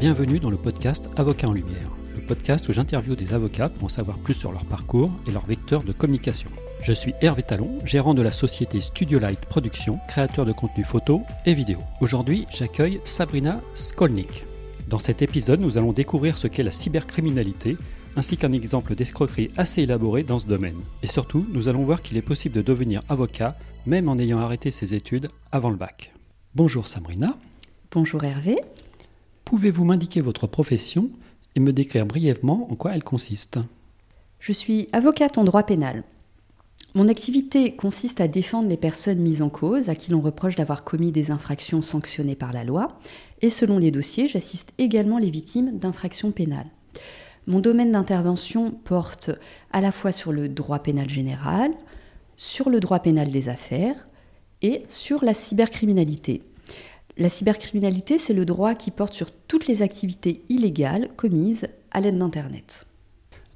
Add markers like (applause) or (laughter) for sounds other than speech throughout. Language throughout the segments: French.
Bienvenue dans le podcast Avocat en Lumière, le podcast où j'interviewe des avocats pour en savoir plus sur leur parcours et leur vecteur de communication. Je suis Hervé Talon, gérant de la société Studio Light Production, créateur de contenu photo et vidéo. Aujourd'hui, j'accueille Sabrina Skolnik. Dans cet épisode, nous allons découvrir ce qu'est la cybercriminalité, ainsi qu'un exemple d'escroquerie assez élaboré dans ce domaine. Et surtout, nous allons voir qu'il est possible de devenir avocat, même en ayant arrêté ses études avant le bac. Bonjour Sabrina. Bonjour Hervé. Pouvez-vous m'indiquer votre profession et me décrire brièvement en quoi elle consiste? Je suis avocate en droit pénal. Mon activité consiste à défendre les personnes mises en cause, à qui l'on reproche d'avoir commis des infractions sanctionnées par la loi, et selon les dossiers, j'assiste également les victimes d'infractions pénales. Mon domaine d'intervention porte à la fois sur le droit pénal général, sur le droit pénal des affaires et sur la cybercriminalité. La cybercriminalité, c'est le droit qui porte sur toutes les activités illégales commises à l'aide d'Internet.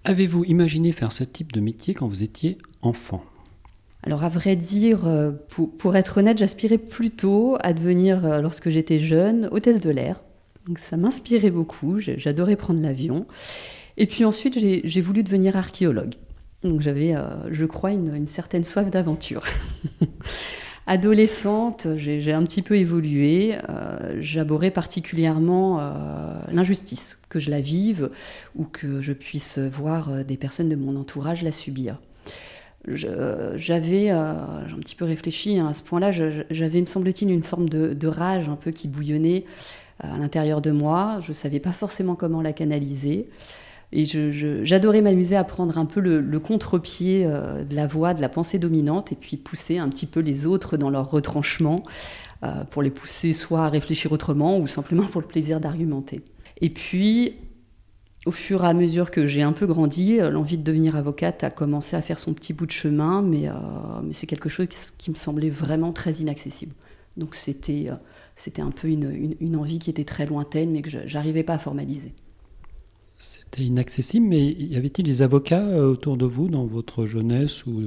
Avez-vous imaginé faire ce type de métier quand vous étiez enfant? Alors à vrai dire, euh, pour, être honnête, j'aspirais plutôt à devenir, euh, lorsque j'étais jeune, hôtesse de l'air. Donc ça m'inspirait beaucoup, j'adorais prendre l'avion. Et puis ensuite, j'ai voulu devenir archéologue. Donc j'avais, euh, je crois, une certaine soif d'aventure. (laughs) Adolescente, j'ai un petit peu évolué. Euh, J'aborais particulièrement euh, l'injustice, que je la vive ou que je puisse voir euh, des personnes de mon entourage la subir. J'avais, euh, un petit peu réfléchi hein, à ce point-là, j'avais, me semble-t-il, une forme de, de, rage un peu qui bouillonnait à l'intérieur de moi. Je ne savais pas forcément comment la canaliser. Et j'adorais m'amuser à prendre un peu le, contre-pied euh, de la voix, de la pensée dominante, et puis pousser un petit peu les autres dans leur retranchement, euh, pour les pousser soit à réfléchir autrement, ou simplement pour le plaisir d'argumenter. Et puis, au fur et à mesure que j'ai un peu grandi, euh, l'envie de devenir avocate a commencé à faire son petit bout de chemin, mais, c'est quelque chose qui me semblait vraiment très inaccessible. Donc c'était un peu une, une envie qui était très lointaine, mais que je n'arrivais pas à formaliser. C'était inaccessible, mais y avait-il des avocats euh, autour de vous dans votre jeunesse ou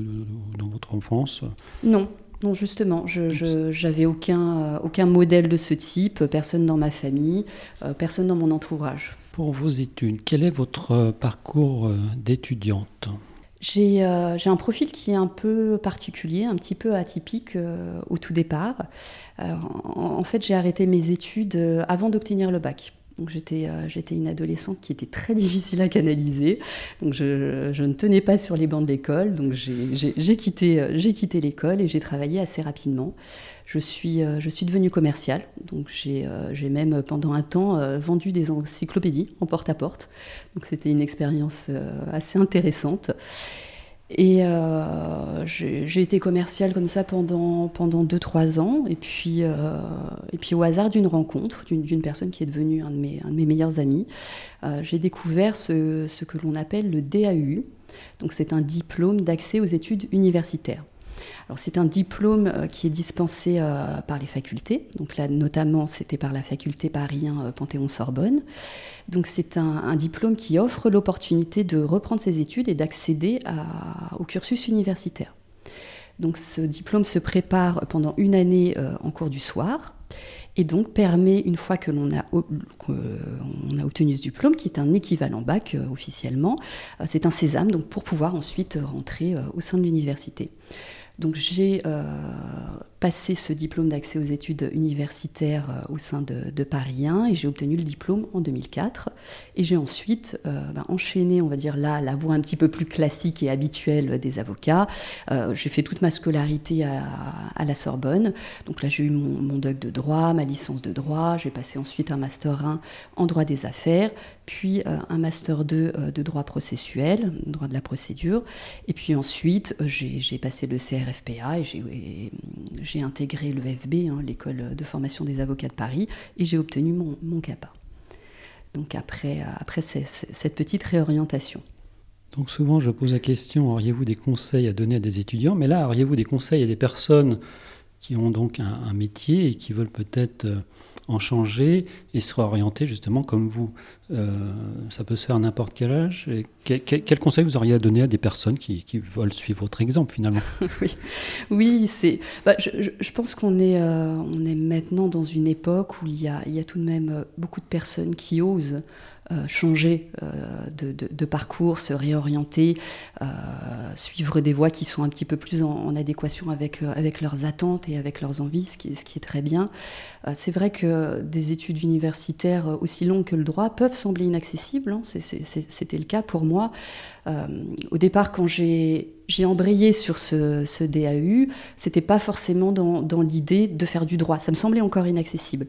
dans votre enfance? Non, non, justement, je n'avais aucun, euh, aucun modèle de ce type, personne dans ma famille, euh, personne dans mon entourage. Pour vos études, quel est votre parcours d'étudiante? J'ai un profil qui est un peu particulier, un petit peu atypique au tout départ. en, fait, j'ai arrêté mes études avant d'obtenir le bac. J'étais, euh, une adolescente qui était très (laughs) difficile à canaliser. Donc je, je ne tenais pas sur les bancs de l'école. Donc j'ai, quitté, euh, quitté l'école et j'ai travaillé assez rapidement. Je suis, euh, je suis devenue commerciale. Donc j'ai, j'ai même pendant un temps vendu des encyclopédies en porte-à-porte. Donc c'était une expérience assez intéressante. Et euh, j'ai été commerciale comme ça pendant, pendant 2-3 ans. Et puis, euh, et puis au hasard d'une rencontre, d'une personne qui est devenue un de mes, un de mes meilleurs amis, euh, j'ai découvert ce, ce que l'on appelle le DAU. Donc c'est un diplôme d'accès aux études universitaires. C'est un diplôme euh, qui est dispensé euh, par les facultés. Donc là notamment c'était par la faculté Paris euh, Panthéon-Sorbonne. Donc c'est un, diplôme qui offre l'opportunité de reprendre ses études et d'accéder au cursus universitaire. Donc ce diplôme se prépare pendant une année en cours du soir et donc permet, une fois que l'on a, a, obtenu ce diplôme, qui est un équivalent bac officiellement, c'est un sésame donc pour pouvoir ensuite rentrer au sein de l'université. Donc j'ai euh, passé ce diplôme d'accès aux études universitaires euh, au sein de, Paris 1 et j'ai obtenu le diplôme en 2004. Et j'ai ensuite euh, ben, enchaîné, on va dire là, la voie un petit peu plus classique et habituelle des avocats. j'ai fait toute ma scolarité à, la Sorbonne. Donc là, j'ai eu mon, mon doc de droit, ma licence de droit. J'ai passé ensuite un master 1 en droit des affaires, puis un master 2 de droit processuel, droit de la procédure. Et puis ensuite, j'ai passé le CRFPA et j'ai intégré le FB, hein, l'école de formation des avocats de Paris, et j'ai obtenu mon, mon CAPA. Donc après, après cette petite réorientation. Donc souvent je pose la question, auriez-vous des conseils à donner à des étudiants? Mais là, auriez-vous des conseils à des personnes qui ont donc un, métier et qui veulent peut-être euh, en changer et se réorienter justement comme vous? Euh, ça peut se faire à n'importe quel âge. quel, conseil vous auriez à donner à des personnes qui, veulent suivre votre exemple finalement? (laughs) Oui, oui c'est. Bah, je, pense qu'on est, euh, on est maintenant dans une époque où il y, a, il y a tout de même beaucoup de personnes qui osent. Euh, changer euh, de, parcours, se réorienter, euh, suivre des voies qui sont un petit peu plus en, adéquation avec, avec leurs attentes et avec leurs envies, ce qui est très bien. c'est vrai que des études universitaires aussi longues que le droit peuvent sembler inaccessibles. Hein. C'était le cas pour moi. au départ, quand j'ai embrayé sur ce, ce DAU, c'était pas forcément dans, l'idée de faire du droit. Ça me semblait encore inaccessible.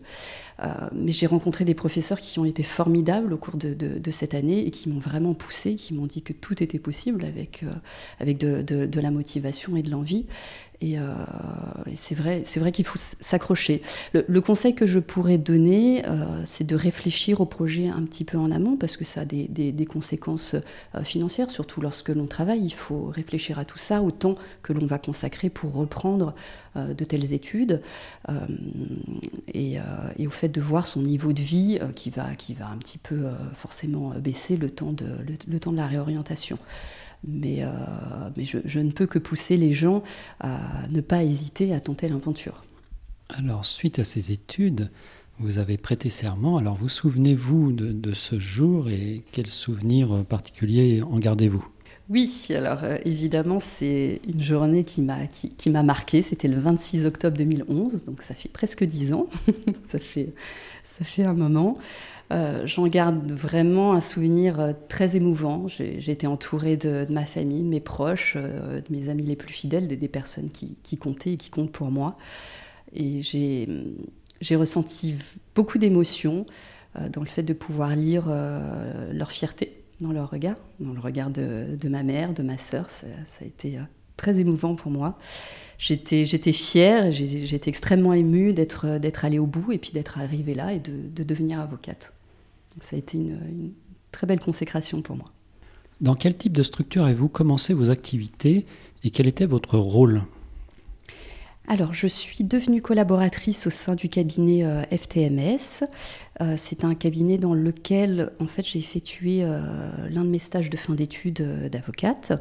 Euh, mais j'ai rencontré des professeurs qui ont été formidables au cours de, cette année et qui m'ont vraiment poussé, qui m'ont dit que tout était possible avec, euh, de, la motivation et de l'envie. Et, euh, c'est vrai, c'est vrai qu'il faut s'accrocher. Le, conseil que je pourrais donner, euh, c'est de réfléchir au projet un petit peu en amont, parce que ça a des, conséquences euh, financières, surtout lorsque l'on travaille. Il faut réfléchir à tout ça, au temps que l'on va consacrer pour reprendre de telles études, et, et, au fait de voir son niveau de vie qui, va, qui va un petit peu forcément baisser le temps de, le temps de la réorientation. Mais, euh, mais je, ne peux que pousser les gens à ne pas hésiter à tenter l'aventure. Alors, suite à ces études, vous avez prêté serment. Alors, vous souvenez-vous de, ce jour et quels souvenirs particuliers en gardez-vous? Oui, alors euh, évidemment, c'est une journée qui m'a qui, qui marqué. C'était le 26 octobre 2011, donc ça fait presque dix ans. (laughs) ça, fait, ça fait un moment. Euh, j'en garde vraiment un souvenir euh, très émouvant. J'ai été entourée de, ma famille, de mes proches, euh, de mes amis les plus fidèles, des, personnes qui, comptaient et qui comptent pour moi. Et j'ai ressenti beaucoup d'émotions dans le fait de pouvoir lire leur fierté dans leur regard, dans le regard de, ma mère, de ma sœur. Ça, a été très émouvant pour moi. J'étais, fière, j'étais extrêmement émue d'être allée au bout et puis d'être arrivée là et de devenir avocate ça a été une, très belle consécration pour moi. Dans quel type de structure avez-vous commencé vos activités et quel était votre rôle? Alors, je suis devenue collaboratrice au sein du cabinet euh, FTMS. Euh, c'est un cabinet dans lequel, en fait, j'ai effectué euh, l'un de mes stages de fin d'études d'avocate.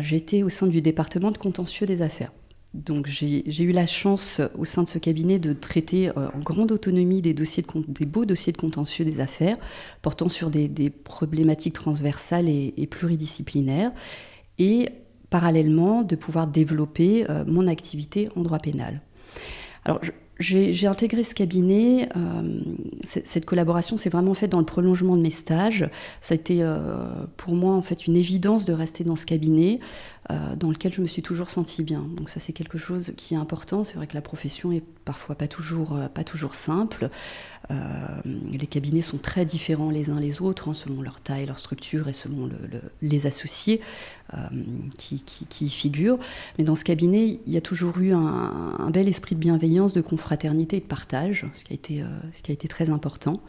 J'étais au sein du département de contentieux des affaires. Donc j'ai eu la chance au sein de ce cabinet de traiter euh, en grande autonomie des, dossiers de, des beaux dossiers de contentieux des affaires portant sur des, problématiques transversales et, pluridisciplinaires et parallèlement de pouvoir développer euh, mon activité en droit pénal. Alors j'ai intégré ce cabinet. Euh, cette collaboration s'est vraiment faite dans le prolongement de mes stages. Ça a été pour moi en fait une évidence de rester dans ce cabinet euh, dans lequel je me suis toujours sentie bien. Donc ça c'est quelque chose qui est important. C'est vrai que la profession est parfois pas toujours, euh, pas toujours simple. Euh, les cabinets sont très différents les uns les autres, hein, selon leur taille, leur structure et selon les associés qui, y figurent. Mais dans ce cabinet, il y a toujours eu un, bel esprit de bienveillance, de confraternité et de partage, ce qui a été, ce qui a été très important.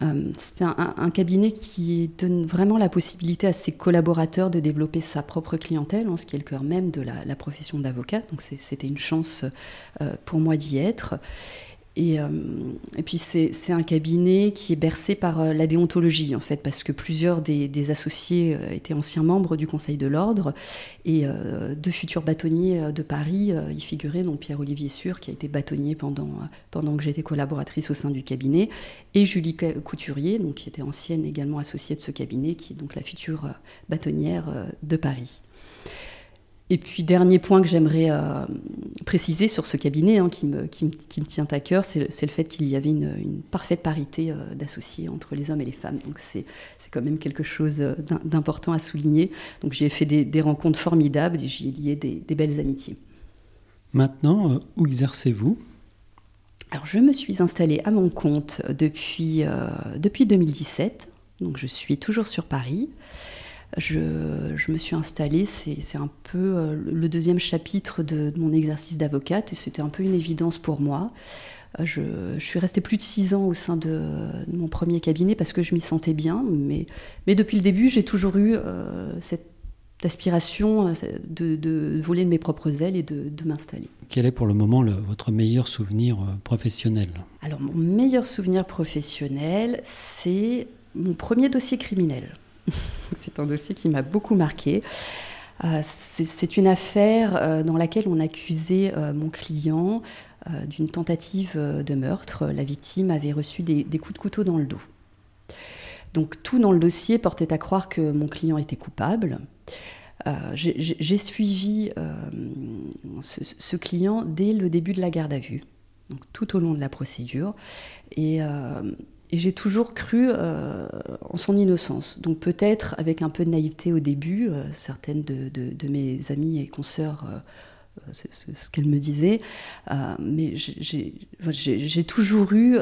Euh, c'est un, cabinet qui donne vraiment la possibilité à ses collaborateurs de développer sa propre clientèle, hein, ce qui est le cœur même de la, profession d'avocat. Donc c'était une chance euh, pour moi d'y être. Et, euh, et, puis c'est un cabinet qui est bercé par euh, la déontologie en fait, parce que plusieurs des, associés euh, étaient anciens membres du Conseil de l'ordre et deux futurs bâtonniers de Paris y figuraient, donc Pierre-Olivier Sûr qui a été bâtonnier pendant, pendant que j'étais collaboratrice au sein du cabinet, et Julie Couturier, donc qui était ancienne également associée de ce cabinet, qui est donc la future bâtonnière de Paris. Et puis, dernier point que j'aimerais euh, préciser sur ce cabinet, hein, qui, me, qui, me, tient à cœur, c'est le fait qu'il y avait une, parfaite parité euh, d'associés entre les hommes et les femmes. Donc, c'est quand même quelque chose euh, d'important à souligner. Donc, j'ai fait des, rencontres formidables et j'y ai lié des, des, belles amitiés. Maintenant, où exercez-vous? Alors, je me suis installée à mon compte depuis, depuis 2017. Donc, je suis toujours sur Paris je, me suis installée, c'est un peu euh, le deuxième chapitre de, mon exercice d'avocate et c'était un peu une évidence pour moi. Euh, je, suis restée plus de six ans au sein de, mon premier cabinet parce que je m'y sentais bien, mais, mais depuis le début, j'ai toujours eu euh, cette d'aspiration euh, de, voler de mes propres ailes et de, m'installer. Quel est pour le moment votre meilleur souvenir professionnel? Alors mon meilleur souvenir professionnel, c'est mon premier dossier criminel. (laughs) c'est un dossier qui m'a beaucoup marqué. Euh, c'est une affaire dans laquelle on accusait mon client d'une tentative de meurtre. La victime avait reçu des coups de couteau dans le dos. Donc tout dans le dossier portait à croire que mon client était coupable. Euh, j'ai suivi euh, ce, client dès le début de la garde à vue, donc tout au long de la procédure, et, euh, j'ai toujours cru en son innocence. Donc peut-être avec un peu de naïveté au début, certaines de, mes amies et consoeurs c'est ce qu'elles me disaient, mais j'ai toujours eu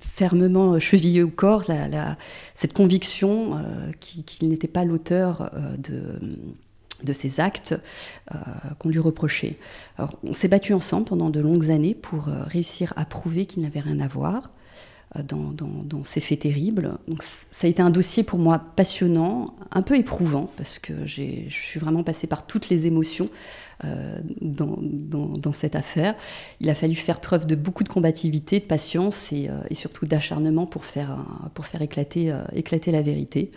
fermement chevillé au corps cette conviction euh, qu'il n'était pas l'auteur euh, de, ces actes euh, qu'on lui reprochait. on s'est battu ensemble pendant de longues années pour réussir à prouver qu'il n'avait rien à voir. Dans, ces faits terribles. Donc, ça a été un dossier pour moi passionnant, un peu éprouvant, parce que je suis vraiment passée par toutes les émotions euh, dans, cette affaire. Il a fallu faire preuve de beaucoup de combativité, de patience et, euh, surtout d'acharnement pour faire, pour faire éclater, euh, éclater la vérité.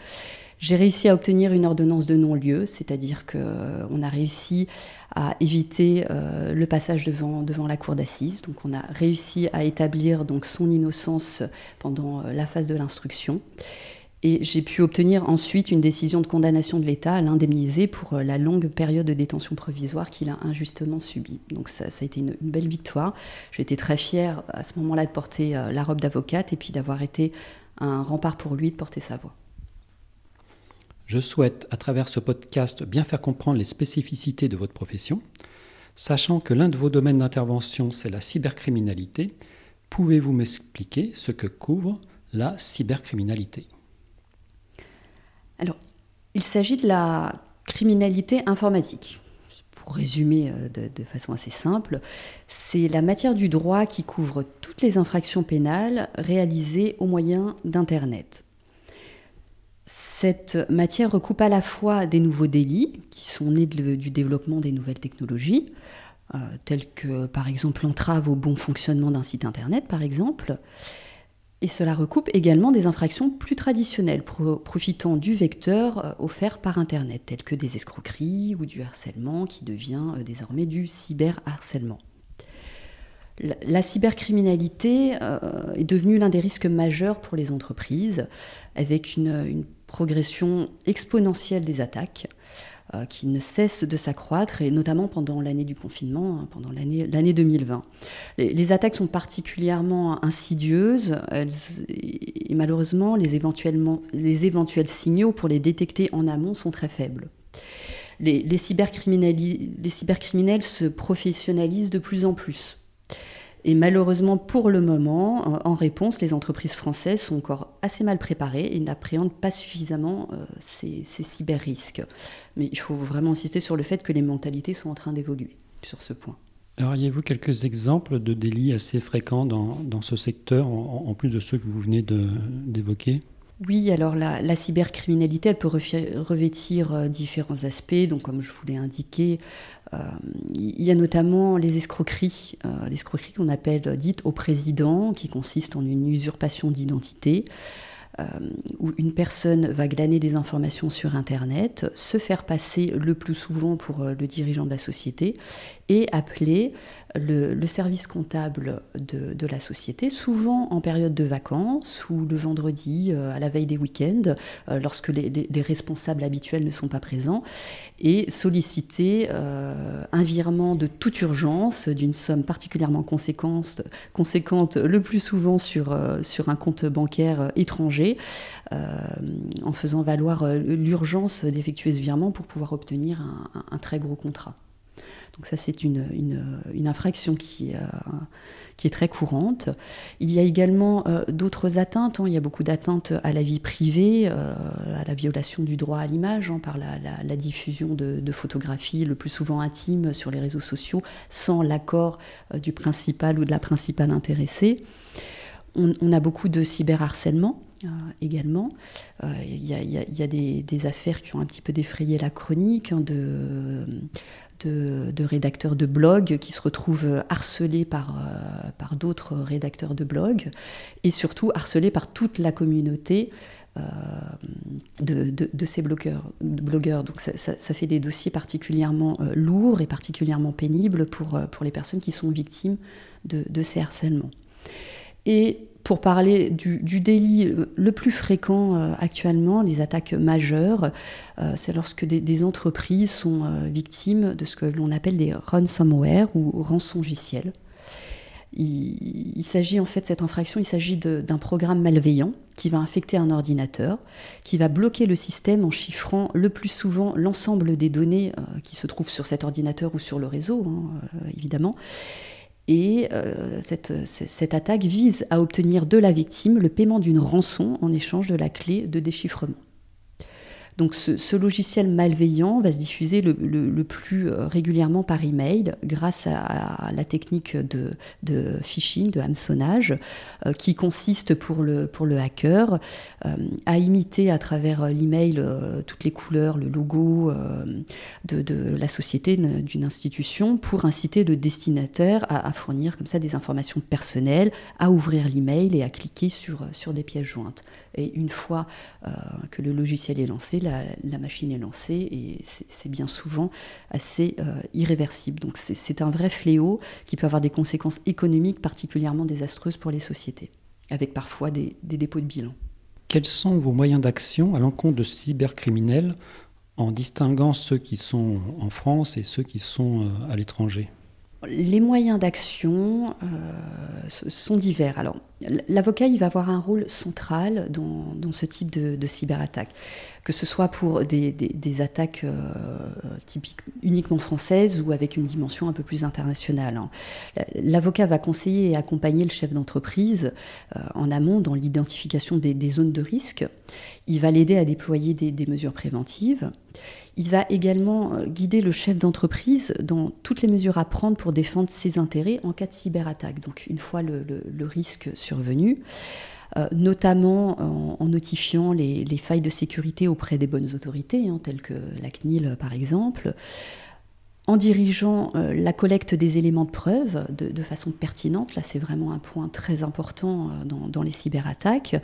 J'ai réussi à obtenir une ordonnance de non-lieu, c'est-à-dire qu'on a réussi à éviter le passage devant, devant la cour d'assises. Donc on a réussi à établir donc son innocence pendant la phase de l'instruction. Et j'ai pu obtenir ensuite une décision de condamnation de l'État à l'indemniser pour euh, la longue période de détention provisoire qu'il a injustement subie. Donc ça, a été une, belle victoire. J'étais très fière à ce moment-là de porter euh, la robe d'avocate et puis d'avoir été un rempart pour lui de porter sa voix. Je souhaite, à travers ce podcast, bien faire comprendre les spécificités de votre profession. Sachant que l'un de vos domaines d'intervention, c'est la cybercriminalité, pouvez-vous m'expliquer ce que couvre la cybercriminalité? Alors, il s'agit de la criminalité informatique. Pour résumer euh, de, façon assez simple, c'est la matière du droit qui couvre toutes les infractions pénales réalisées au moyen d'Internet. Cette matière recoupe à la fois des nouveaux délits qui sont nés du développement des nouvelles technologies, euh, tels que par exemple l'entrave au bon fonctionnement d'un site Internet par exemple, et cela recoupe également des infractions plus traditionnelles, profitant du vecteur euh, offert par Internet, telles que des escroqueries ou du harcèlement, qui devient euh, désormais du cyberharcèlement. La cybercriminalité euh, est devenue l'un des risques majeurs pour les entreprises, avec une progression exponentielle des attaques. Euh, qui ne cesse de s'accroître, et notamment pendant l'année du confinement, hein, pendant l'année 2020. Les, attaques sont particulièrement insidieuses, et malheureusement, les, éventuels signaux pour les détecter en amont sont très faibles. Les cybercriminels se professionnalisent de plus en plus. Et malheureusement, pour le moment, en réponse, les entreprises françaises sont encore assez mal préparées et n'appréhendent pas suffisamment euh, ces, cyber-risques. Mais il faut vraiment insister sur le fait que les mentalités sont en train d'évoluer sur ce point. Auriez-vous quelques exemples de délits assez fréquents dans, dans ce secteur, en, plus de ceux que vous venez d'évoquer? Oui, alors la, cybercriminalité, elle peut revêtir euh, différents aspects. Donc, comme je vous l'ai indiqué, euh, il y a notamment les escroqueries, euh, l'escroquerie qu'on appelle dite au président, qui consiste en une usurpation d'identité. Où une personne va glaner des informations sur Internet, se faire passer le plus souvent pour le dirigeant de la société et appeler le, service comptable de, la société, souvent en période de vacances ou le vendredi euh, à la veille des week-ends, euh, lorsque les, responsables habituels ne sont pas présents, et solliciter euh, un virement de toute urgence d'une somme particulièrement conséquente, conséquente le plus souvent sur, sur un compte bancaire étranger, en faisant valoir l'urgence d'effectuer ce virement pour pouvoir obtenir un très gros contrat. Donc ça, c'est une, infraction qui, euh, qui, est très courante. Il y a également euh, d'autres atteintes. Hein. Il y a beaucoup d'atteintes à la vie privée, euh, à la violation du droit à l'image hein, par la, diffusion de, de, photographies le plus souvent intimes sur les réseaux sociaux sans l'accord du principal ou de la principale intéressée. On, on, a beaucoup de cyberharcèlement également. Il y, a, des, affaires qui ont un petit peu défrayé la chronique hein, de, de, rédacteurs de blogs qui se retrouvent harcelés par, par d'autres rédacteurs de blogs et surtout harcelés par toute la communauté euh, de, ces blogueurs. blogueurs. Donc ça, fait des dossiers particulièrement euh, lourds et particulièrement pénibles pour, euh, pour les personnes qui sont victimes de, ces harcèlements. Et pour parler du, délit le plus fréquent actuellement, les attaques majeures, c'est lorsque des, entreprises sont victimes de ce que l'on appelle des ransomware ou rançongiciels. Il, il s'agit en fait cette infraction, il s'agit d'un programme malveillant qui va infecter un ordinateur, qui va bloquer le système en chiffrant le plus souvent l'ensemble des données euh, qui se trouvent sur cet ordinateur ou sur le réseau, hein, euh, évidemment. Et euh, cette, cette, attaque vise à obtenir de la victime le paiement d'une rançon en échange de la clé de déchiffrement. Donc ce, logiciel malveillant va se diffuser le, plus euh, régulièrement par email grâce à, la technique de, phishing, de hameçonnage, euh, qui consiste pour le, hacker euh, à imiter à travers l'email toutes les couleurs, le logo de, la société, d'une institution, pour inciter le destinataire à, fournir comme ça des informations personnelles, à ouvrir l'email et à cliquer sur des pièces jointes. Et une fois que le logiciel est lancé, la, machine est lancée et c'est bien souvent assez euh, irréversible. Donc c'est un vrai fléau qui peut avoir des conséquences économiques particulièrement désastreuses pour les sociétés, avec parfois des, des dépôts de bilan. Quels sont vos moyens d'action à l'encontre de cybercriminels en distinguant ceux qui sont en France et ceux qui sont euh, à l'étranger? Les moyens d'action euh, sont divers. Alors, l'avocat, il va avoir un rôle central dans, ce type de, cyberattaque, que ce soit pour des, attaques euh, typiques uniquement françaises ou avec une dimension un peu plus internationale. Hein. L'avocat va conseiller et accompagner le chef d'entreprise euh, en amont dans l'identification des, zones de risque. Il va l'aider à déployer des mesures préventives. Il va également euh, guider le chef d'entreprise dans toutes les mesures à prendre pour défendre ses intérêts en cas de cyberattaque, donc une fois le, risque survenu. Euh, notamment en, notifiant les, failles de sécurité auprès des bonnes autorités, hein, telles que la CNIL par exemple, en dirigeant euh, la collecte des éléments de preuve de, façon pertinente, là c'est vraiment un point très important euh, dans, les cyberattaques,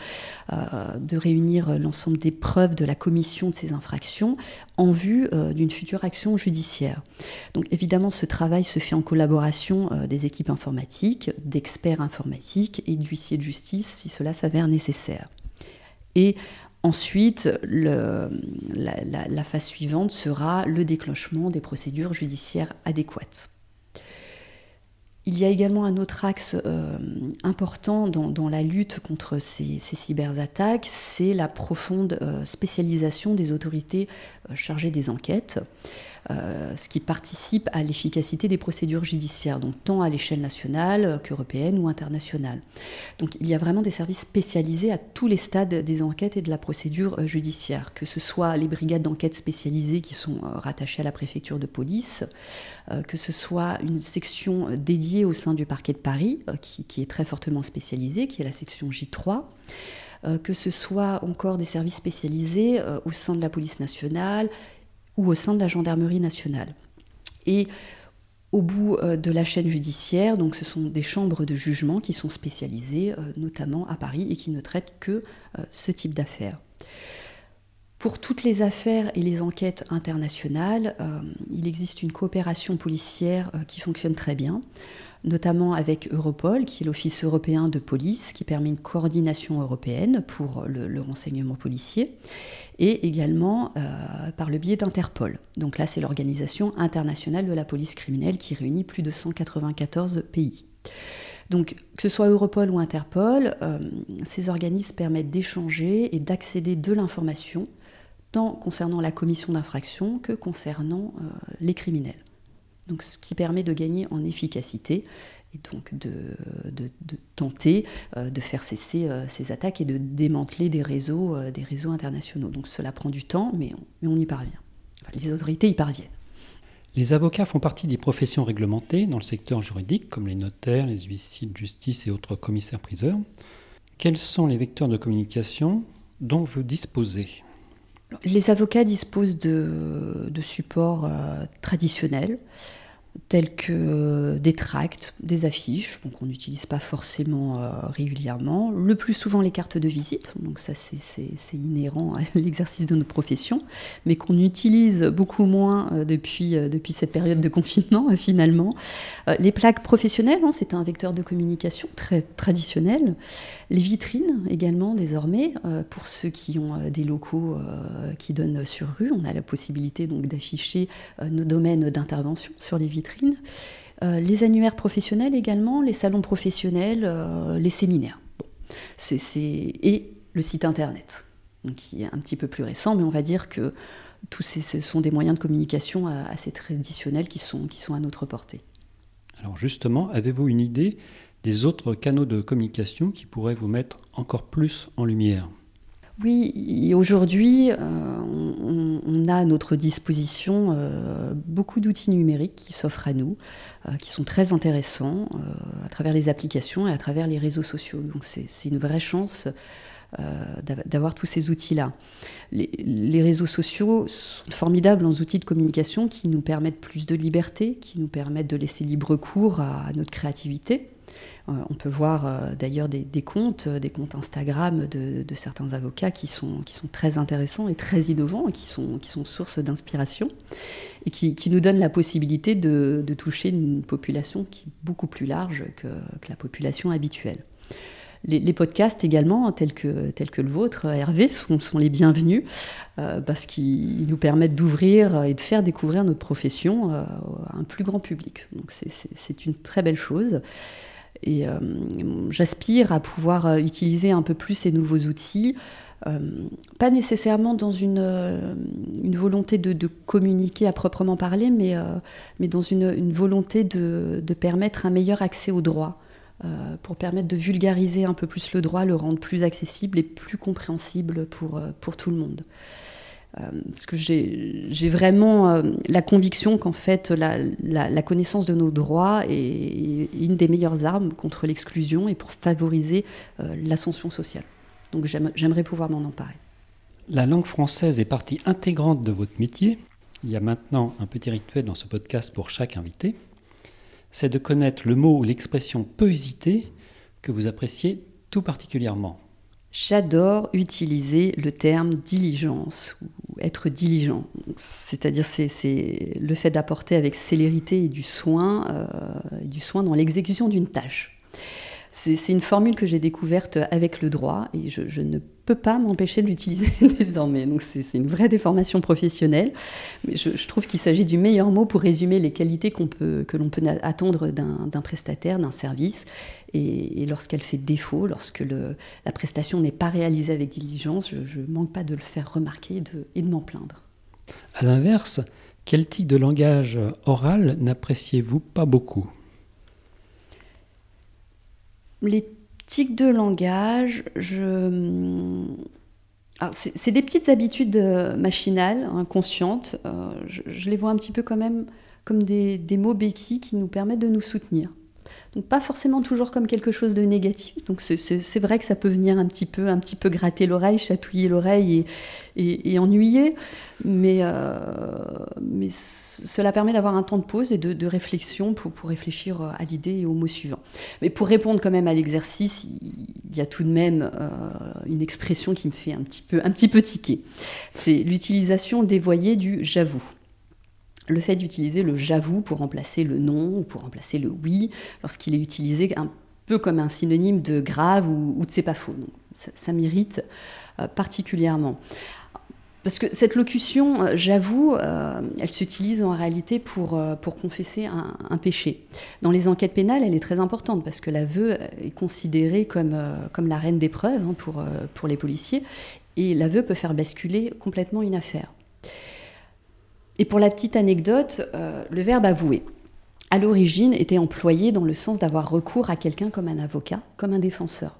euh, de réunir l'ensemble des preuves de la commission de ces infractions en vue d'une future action judiciaire. Donc évidemment ce travail se fait en collaboration des équipes informatiques, d'experts informatiques et d'huissiers de justice si cela s'avère nécessaire. Et Ensuite, la, phase suivante sera le déclenchement des procédures judiciaires adéquates. Il y a également un autre axe euh, important dans, la lutte contre ces, cyberattaques, c'est la profonde euh, spécialisation des autorités euh, chargées des enquêtes. Euh, ce qui participe à l'efficacité des procédures judiciaires, donc tant à l'échelle nationale qu'européenne ou internationale. Donc il y a vraiment des services spécialisés à tous les stades des enquêtes et de la procédure euh, judiciaire, que ce soit les brigades d'enquête spécialisées qui sont euh, rattachées à la préfecture de police, que ce soit une section dédiée au sein du parquet de Paris, qui, qui, est très fortement spécialisée, qui est la section J3. que ce soit encore des services spécialisés au sein de la police nationale ou au sein de la gendarmerie nationale. Et au bout euh, de la chaîne judiciaire, donc ce sont des chambres de jugement qui sont spécialisées, euh, notamment à Paris, et qui ne traitent que euh, ce type d'affaires. Pour toutes les affaires et les enquêtes internationales, il existe une coopération policière qui fonctionne très bien notamment avec Europol, qui est l'Office européen de police, qui permet une coordination européenne pour le, renseignement policier, et également euh, par le biais d'Interpol. Donc là, c'est l'Organisation internationale de la police criminelle qui réunit plus de 194 pays. Donc, que ce soit Europol ou Interpol, euh, ces organismes permettent d'échanger et d'accéder de l'information, tant concernant la commission d'infraction que concernant euh, les criminels donc ce qui permet de gagner en efficacité et donc de, tenter euh, de faire cesser euh, ces attaques et de démanteler des réseaux, euh, des réseaux internationaux. Donc cela prend du temps, mais on, y parvient. les autorités y parviennent. Les avocats font partie des professions réglementées dans le secteur juridique, comme les notaires, les huissiers de justice et autres commissaires-priseurs. Quels sont les vecteurs de communication dont vous disposez? Les avocats disposent de, supports traditionnels tels que des tracts, des affiches, donc on n'utilise pas forcément euh, régulièrement, le plus souvent les cartes de visite, donc ça c'est inhérent à (laughs) l'exercice de notre profession, mais qu'on utilise beaucoup moins euh, depuis, euh, depuis cette période de confinement (laughs) finalement. les plaques professionnelles, hein, c'est un vecteur de communication très traditionnel. Les vitrines également désormais, pour ceux qui ont des locaux qui donnent sur rue, on a la possibilité donc d'afficher nos domaines d'intervention sur les vitrines euh, les annuaires professionnels également, les salons professionnels, euh, les séminaires. Et le site internet, qui est un petit peu plus récent, mais on va dire que tous ces ce sont des moyens de communication euh, assez traditionnels qui sont, qui sont à notre portée. Alors justement, avez-vous une idée des autres canaux de communication qui pourraient vous mettre encore plus en lumière? Oui, aujourd'hui, euh, on, a à notre disposition euh, beaucoup d'outils numériques qui s'offrent à nous, euh, qui sont très intéressants à travers les applications et à travers les réseaux sociaux. Donc c'est une vraie chance d'avoir tous ces outils-là. Les, les, réseaux sociaux sont formidables en outils de communication qui nous permettent plus de liberté, qui nous permettent de laisser libre cours à notre créativité. Euh, on peut voir euh, d'ailleurs des, comptes, euh, des comptes Instagram de, certains avocats qui sont, très intéressants et très innovants et qui sont, qui source d'inspiration et qui, nous donnent la possibilité de, toucher une population qui est beaucoup plus large que, la population habituelle. Les, podcasts également, tels que, le vôtre, Hervé, sont, sont les bienvenus parce qu'ils nous permettent d'ouvrir et de faire découvrir notre profession à un plus grand public. Donc c'est une très belle chose. Et euh, j'aspire à pouvoir euh, utiliser un peu plus ces nouveaux outils, euh, pas nécessairement dans une, volonté de, communiquer à proprement parler, mais, mais dans une, une volonté de, de, permettre un meilleur accès au droit, pour permettre de vulgariser un peu plus le droit, le rendre plus accessible et plus compréhensible pour, pour tout le monde. Euh, parce que j'ai vraiment euh, la conviction qu'en fait la, connaissance de nos droits est, une des meilleures armes contre l'exclusion et pour favoriser euh, l'ascension sociale. Donc j'aimerais pouvoir m'en emparer. La langue française est partie intégrante de votre métier. Il y a maintenant un petit rituel dans ce podcast pour chaque invité. C'est de connaître le mot ou l'expression peu hésité que vous appréciez tout particulièrement. J'adore utiliser le terme diligence ou être diligent. C'est-à-dire c'est le fait d'apporter avec célérité et du soin, euh, du soin dans l'exécution d'une tâche. C'est une formule que j'ai découverte avec le droit et je, ne peux pas m'empêcher de l'utiliser (laughs) désormais. Donc c'est une vraie déformation professionnelle. Mais je, trouve qu'il s'agit du meilleur mot pour résumer les qualités peut, que l'on peut attendre d'un prestataire, d'un service. Et, lorsqu'elle fait défaut, lorsque le, la prestation n'est pas réalisée avec diligence, je ne manque pas de le faire remarquer et de, et de m'en plaindre. À l'inverse, quel type de langage oral n'appréciez-vous pas beaucoup? Les tics de langage, je... c'est des petites habitudes euh, machinales, inconscientes. Euh, je, les vois un petit peu quand même comme des, des mots béquilles qui nous permettent de nous soutenir. Donc pas forcément toujours comme quelque chose de négatif. Donc c'est vrai que ça peut venir un petit peu, un petit peu gratter l'oreille, chatouiller l'oreille et, ennuyer, mais, euh, mais cela permet d'avoir un temps de pause et de, réflexion pour, pour, réfléchir à l'idée et au mot suivant. Mais pour répondre quand même à l'exercice, il y a tout de même euh, une expression qui me fait un petit peu, un petit peu tiquer. C'est l'utilisation dévoyée du j'avoue le fait d'utiliser le j'avoue pour remplacer le non ou pour remplacer le oui, lorsqu'il est utilisé un peu comme un synonyme de grave ou, de c'est pas faux. ça, m'irrite euh, particulièrement. Parce que cette locution, euh, j'avoue, euh, elle s'utilise en réalité pour, confesser un, péché. Dans les enquêtes pénales, elle est très importante parce que l'aveu est considéré comme, comme la reine des preuves hein, pour les policiers et l'aveu peut faire basculer complètement une affaire. Et pour la petite anecdote, euh, le verbe avouer, à l'origine, était employé dans le sens d'avoir recours à quelqu'un comme un avocat, comme un défenseur.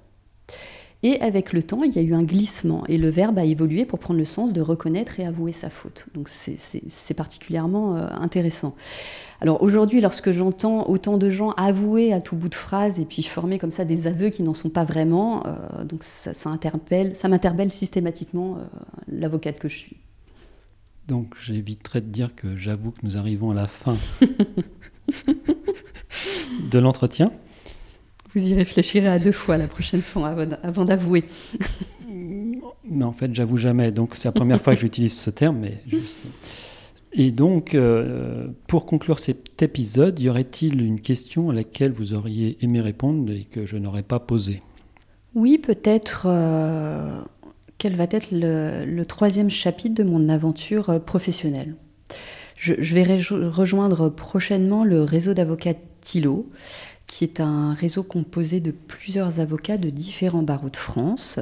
Et avec le temps, il y a eu un glissement et le verbe a évolué pour prendre le sens de reconnaître et avouer sa faute. Donc c'est particulièrement euh, intéressant. Alors aujourd'hui, lorsque j'entends autant de gens avouer à tout bout de phrase et puis former comme ça des aveux qui n'en sont pas vraiment, euh, donc ça, ça m'interpelle systématiquement l'avocate que je suis. Donc j'éviterai de dire que j'avoue que nous arrivons à la fin (laughs) de l'entretien. Vous y réfléchirez à deux fois la prochaine fois avant d'avouer. mais en fait, j'avoue jamais. Donc c'est la première fois que j'utilise ce terme. Mais Et donc, euh, pour conclure cet épisode, y aurait-il une question à laquelle vous auriez aimé répondre et que je n'aurais pas posée? Oui, peut-être. Euh, quel va être le, troisième chapitre de mon aventure euh, professionnelle je, je, vais rejoindre prochainement le réseau d'avocats Tilo qui est un réseau composé de plusieurs avocats de différents barreaux de France.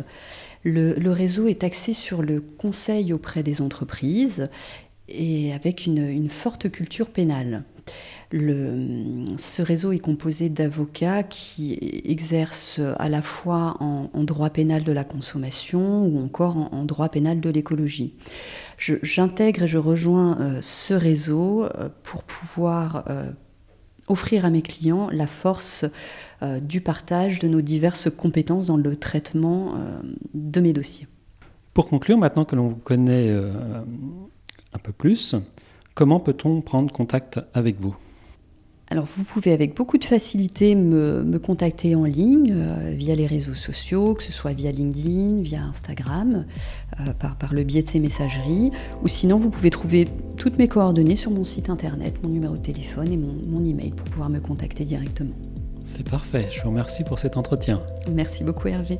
Le, réseau est axé sur le conseil auprès des entreprises et avec une, forte culture pénale. Ce réseau est composé d'avocats qui exercent à la fois en, droit pénal de la consommation ou encore en, droit pénal de l'écologie. J'intègre et je rejoins euh, ce réseau euh, pour pouvoir euh, offrir à mes clients la force du partage de nos diverses compétences dans le traitement de mes dossiers. Pour conclure, maintenant que l'on vous connaît un peu plus, comment peut-on prendre contact avec vous? Alors vous pouvez avec beaucoup de facilité me, contacter en ligne euh, via les réseaux sociaux, que ce soit via LinkedIn, via Instagram, euh, par, par, le biais de ces messageries, ou sinon vous pouvez trouver toutes mes coordonnées sur mon site internet, mon numéro de téléphone et mon, mon email pour pouvoir me contacter directement. C'est parfait, je vous remercie pour cet entretien. Merci beaucoup Hervé.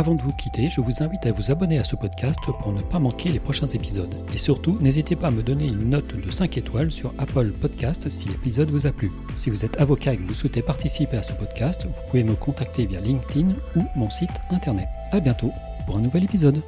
Avant de vous quitter, je vous invite à vous abonner à ce podcast pour ne pas manquer les prochains épisodes. Et surtout, n'hésitez pas à me donner une note de 5 étoiles sur Apple Podcast si l'épisode vous a plu. Si vous êtes avocat et que vous souhaitez participer à ce podcast, vous pouvez me contacter via LinkedIn ou mon site internet. A bientôt pour un nouvel épisode.